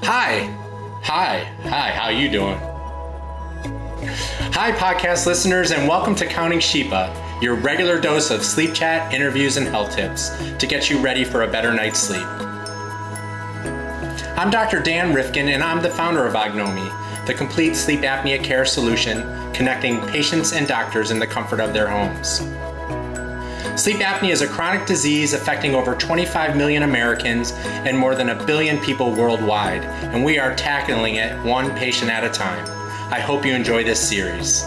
Hi. Hi. Hi, how you doing? Hi podcast listeners and welcome to Counting Sheep, your regular dose of sleep chat, interviews and health tips to get you ready for a better night's sleep. I'm Dr. Dan Rifkin and I'm the founder of Ognomy, the complete sleep apnea care solution connecting patients and doctors in the comfort of their homes. Sleep apnea is a chronic disease affecting over 25 million Americans and more than a billion people worldwide, and we are tackling it one patient at a time. I hope you enjoy this series.